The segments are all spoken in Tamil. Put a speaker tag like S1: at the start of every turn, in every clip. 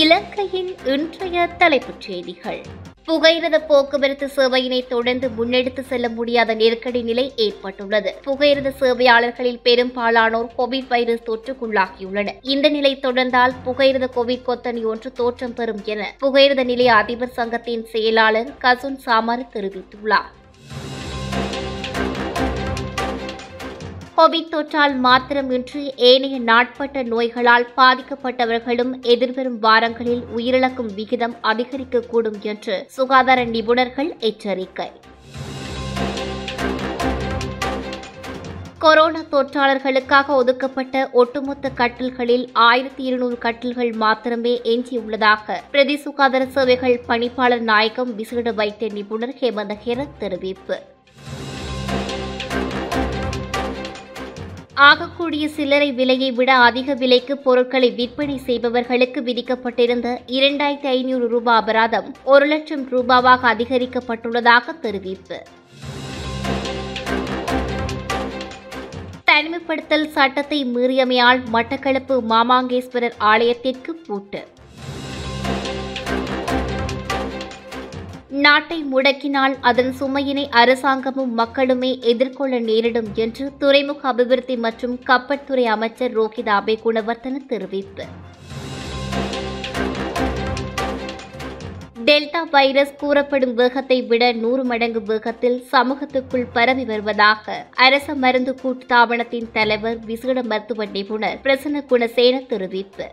S1: இலங்கையின் இன்றைய தலைப்புச் செய்திகள். புகையிரத போக்குவரத்து சேவையினை தொடர்ந்து முன்னெடுத்து செல்ல முடியாத நெருக்கடி நிலை ஏற்பட்டுள்ளது. புகையிரத சேவையாளர்களில் பெரும்பாலானோர் கோவிட் வைரஸ் தொற்றுக்குள்ளாகியுள்ளனர். இந்த நிலை தொடர்ந்தால் புகையிரத கோவிட் கொத்தணி ஒன்று தோற்றம் பெறும் என புகையிரத நிலைய அதிபர் சங்கத்தின் செயலாளர் கசுன் சாமர் தெரிவித்துள்ளார். கோவிட் தொற்றால் மாத்திரமின்றி ஏனைய நாட்பட்ட நோய்களால் பாதிக்கப்பட்டவர்களும் எதிர்வரும் வாரங்களில் உயிரிழக்கும் விகிதம் அதிகரிக்கக்கூடும் என்று சுகாதார நிபுணர்கள் எச்சரிக்கை. கொரோனா தொற்றாளர்களுக்காக ஒதுக்கப்பட்ட ஒட்டுமொத்த கட்டில்களில் ஆயிரத்தி இருநூறு கட்டில்கள் மாத்திரமே எஞ்சியுள்ளதாக பிரதி சுகாதார சேவைகள் பணிப்பாளர் நாயகம் விசேட வைத்திய நிபுணர் ஹேமந்த ஹெரத் தெரிவிப்பு. ஆகக்கூடிய சில்லறை விலையை விட அதிக விலைக்கு பொருட்களை விற்பனை செய்பவர்களுக்கு விதிக்கப்பட்டிருந்த இரண்டாயிரத்தி ஐநூறு ரூபாய் அபராதம் ஒரு லட்சம் ரூபாவாக அதிகரிக்கப்பட்டுள்ளதாக தெரிவிப்பு. தனிமைப்படுத்தல் சட்டத்தை மீறியமையால் மட்டக்களப்பு மாமாங்கேஸ்வரர் ஆலயத்திற்கு பூட்டு. நாட்டை முடக்கினால் அதன் சுமையினை அரசாங்கமும் மக்களுமே எதிர்கொள்ள நேரிடும் என்று துறைமுக அபிவிருத்தி மற்றும் கப்பற்துறை அமைச்சர் ரோஹித் அபே குணவர்த்தன தெரிவிப்பு. டெல்டா வைரஸ் கூறப்படும் வேகத்தை விட நூறு மடங்கு வேகத்தில் சமூகத்துக்குள் பரவி வருவதாக அரச மருந்து கூட்டுத்தாபனத்தின் தலைவர் விசேட மருத்துவ நிபுணர் பிரசன்ன குணசேன தெரிவிப்பு.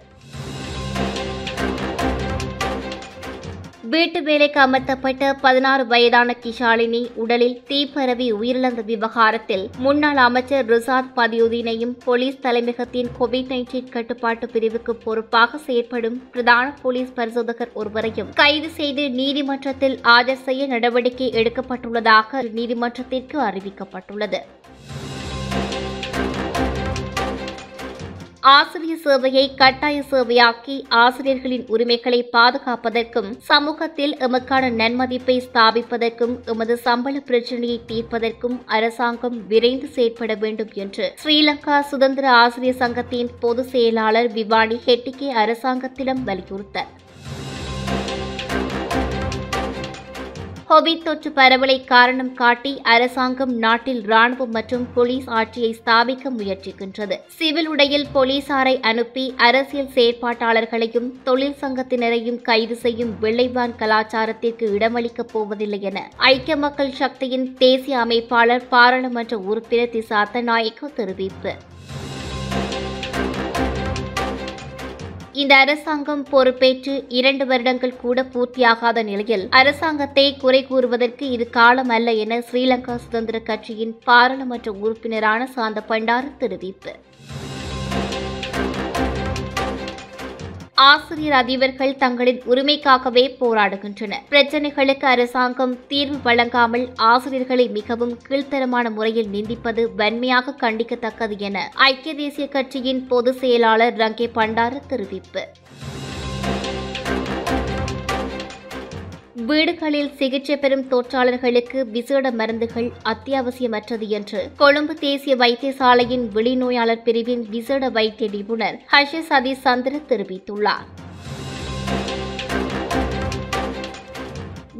S1: வீட்டு வேலைக்கு அமர்த்தப்பட்ட பதினாறு வயதான கிஷாலினி உடலில் தீ பரவி உயிரிழந்த விவகாரத்தில் முன்னாள் அமைச்சர் ரிசாத் பதியுதீனையும் போலீஸ் தலைமையகத்தின் கோவிட் நைன்டீன் கட்டுப்பாட்டு பிரிவுக்கு பொறுப்பாக செயற்படும் பிரதான போலீஸ் பரிசோதகர் ஒருவரையும் கைது செய்து நீதிமன்றத்தில் ஆஜர் செய்ய நடவடிக்கை எடுக்கப்பட்டுள்ளதாக நீதிமன்றத்திற்கு அறிவிக்கப்பட்டுள்ளது. ஆசிரியர் சேவையை கட்டாய சேவையாக்கி ஆசிரியர்களின் உரிமைகளை பாதுகாப்பதற்கும் சமூகத்தில் எமக்கான நன்மதிப்பை ஸ்தாபிப்பதற்கும் எமது சம்பள பிரச்சினையை தீர்ப்பதற்கும் அரசாங்கம் விரைந்து செயற்பட வேண்டும் என்று ஸ்ரீலங்கா சுதந்திர ஆசிரியர் சங்கத்தின் பொதுச் செயலாளர் விவானி ஹெட்டிகே அரசாங்கத்திடம் வலியுறுத்தார். கோவிட் தொற்று பரவலை காரணம் காட்டி அரசாங்கம் நாட்டில் ராணுவம் மற்றும் போலீஸ் ஆட்சியை ஸ்தாபிக்க முயற்சிக்கின்றது. சிவில் உடையில் போலீசாரை அனுப்பி அரசியல் செயற்பாட்டாளர்களையும் தொழில் சங்கத்தினரையும் கைது செய்யும் வெள்ளைவான் கலாச்சாரத்திற்கு இடமளிக்கப் போவதில்லை என ஐக்கிய மக்கள் சக்தியின் தேசிய அமைப்பாளர் பாராளுமன்ற உறுப்பினர் திசாத்த நாயக்கோ தெரிவிப்பு. இந்த அரசாங்கம் பொறுப்பேற்று இரண்டு வருடங்கள் கூட பூர்த்தியாகாத நிலையில் அரசாங்கத்தை குறை கூறுவதற்கு இது காலம் அல்ல என ஸ்ரீலங்கா சுதந்திர கட்சியின் பாராளுமன்ற உறுப்பினரான சாந்த பண்டார தெரிவிப்பு. ஆசிரியர் அதிபர்கள் தங்களின் உரிமைக்காகவே போராடுகின்றனர். பிரச்சினைகளுக்கு அரசாங்கம் தீர்வு வழங்காமல் ஆசிரியர்களை மிகவும் கீழ்த்தரமான முறையில் நிந்திப்பது வன்மையாக கண்டிக்கத்தக்கது என ஐக்கிய தேசிய கட்சியின் பொதுச் செயலாளர் ரங்கே பண்டார தெரிவிப்பு. வீடுகளில் சிகிச்சை பெறும் தொற்றாளர்களுக்கு விசேட மருந்துகள் அத்தியாவசியமற்றது என்று கொழும்பு தேசிய வைத்தியசாலையின் வெளிநோயாளர் பிரிவின் விசேட வைத்திய நிபுணர் ஹர்ஷ சதீஷ் சந்திர தெரிவித்துள்ளார்.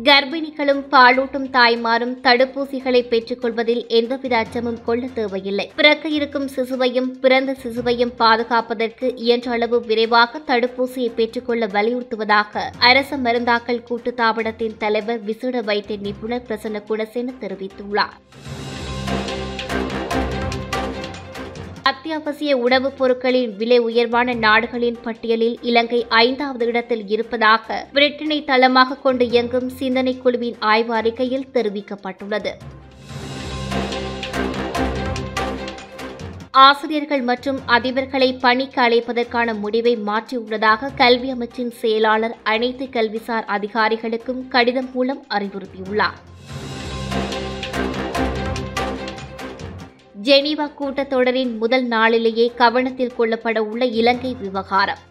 S1: கர்ப்பிணிகளும் பாலூட்டும் தாய்மாரும் தடுப்பூசிகளை பெற்றுக்கொள்வதில் எந்தவித அச்சமும் கொள்ள தேவையில்லை. பிறக்க இருக்கும் சிசுவையும் பிறந்த சிசுவையும் பாதுகாப்பதற்கு இயன்ற அளவு விரைவாக தடுப்பூசியை பெற்றுக்கொள்ள வலியுறுத்துவதாக அரச மருந்தாக்கல் கூட்டுத்தாபனத்தின் தலைவர் விசேட வைத்திய நிபுணர் பிரசன்ன குணசேன தெரிவித்துள்ளார். அத்தியாவசிய உணவுப் பொருட்களின் விலை உயர்வான நாடுகளின் பட்டியலில் இலங்கை ஐந்தாவது இடத்தில் இருப்பதாக பிரிட்டனை தளமாக கொண்டு இயங்கும் சிந்தனை குழுவின் ஆய்வு அறிக்கையில் தெரிவிக்கப்பட்டுள்ளது. ஆசிரியர்கள் மற்றும் அதிபர்களை பணிக்கு அழைப்பதற்கான முடிவை மாற்றியுள்ளதாக கல்வி அமைச்சின் செயலாளர் அனைத்து கல்விசார் அதிகாரிகளுக்கும் கடிதம் மூலம் அறிவுறுத்தியுள்ளார். ஜெனீவா கூட்டத்தொடரின் முதல் நாளிலேயே கவனத்தில் கொள்ளப்பட உள்ள இலங்கை விவகாரம்.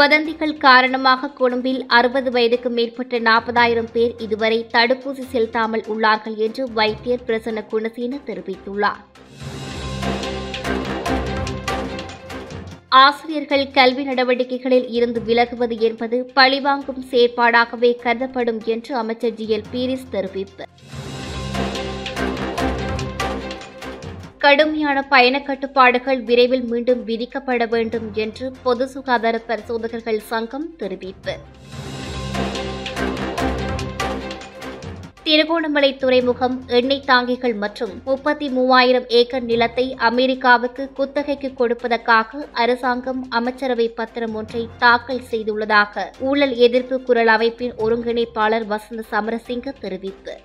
S1: வதந்திகள் காரணமாக கொழும்பில் அறுபது வயதுக்கு மேற்பட்ட நாற்பதாயிரம் பேர் இதுவரை தடுப்பூசி செலுத்தாமல் உள்ளார்கள் என்று வைத்தியர் பிரசன்ன குணசேன தெரிவித்துள்ளார். ஆசிரியர்கள் கல்வி நடவடிக்கைகளில் இருந்து விலகுவது என்பது பழிவாங்கும் செயற்பாடாகவே கருதப்படும் என்று அமைச்சர் ஜி எல் பீரிஸ் தெரிவிப்பு. கடுமையான பயண கட்டுப்பாடுகள் விரைவில் மீண்டும் விதிக்கப்பட வேண்டும் என்று பொது சுகாதார பரிசோதகர்கள் சங்கம் தெரிவிப்பு. திருகோணமலை துறைமுகம் எண்ணெய் தாங்கிகள் மற்றும் முப்பத்தி மூவாயிரம் ஏக்கர் நிலத்தை அமெரிக்காவுக்கு குத்தகைக்கு கொடுப்பதற்காக அரசாங்கம் அமைச்சரவை பத்திரம் ஒன்றை தாக்கல் செய்துள்ளதாக ஊழல் எதிர்ப்பு குரல் அமைப்பின் ஒருங்கிணைப்பாளர் வசந்த சமரசிங்க தெரிவிப்பு.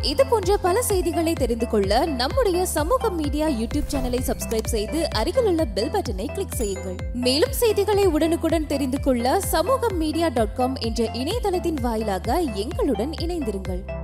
S2: இது போன்ற பல செய்திகளை தெரிந்து கொள்ள நம்முடைய சமூக மீடியா யூடியூப் சேனலை சப்ஸ்கிரைப் செய்து அருகிலுள்ள பெல் பட்டனை கிளிக் செய்யுங்கள். மேலும் செய்திகளை உடனுக்குடன் தெரிந்து கொள்ள சமூக மீடியா டாட் காம் என்ற இணையதளத்தின் வாயிலாக எங்களுடன் இணைந்திருங்கள்.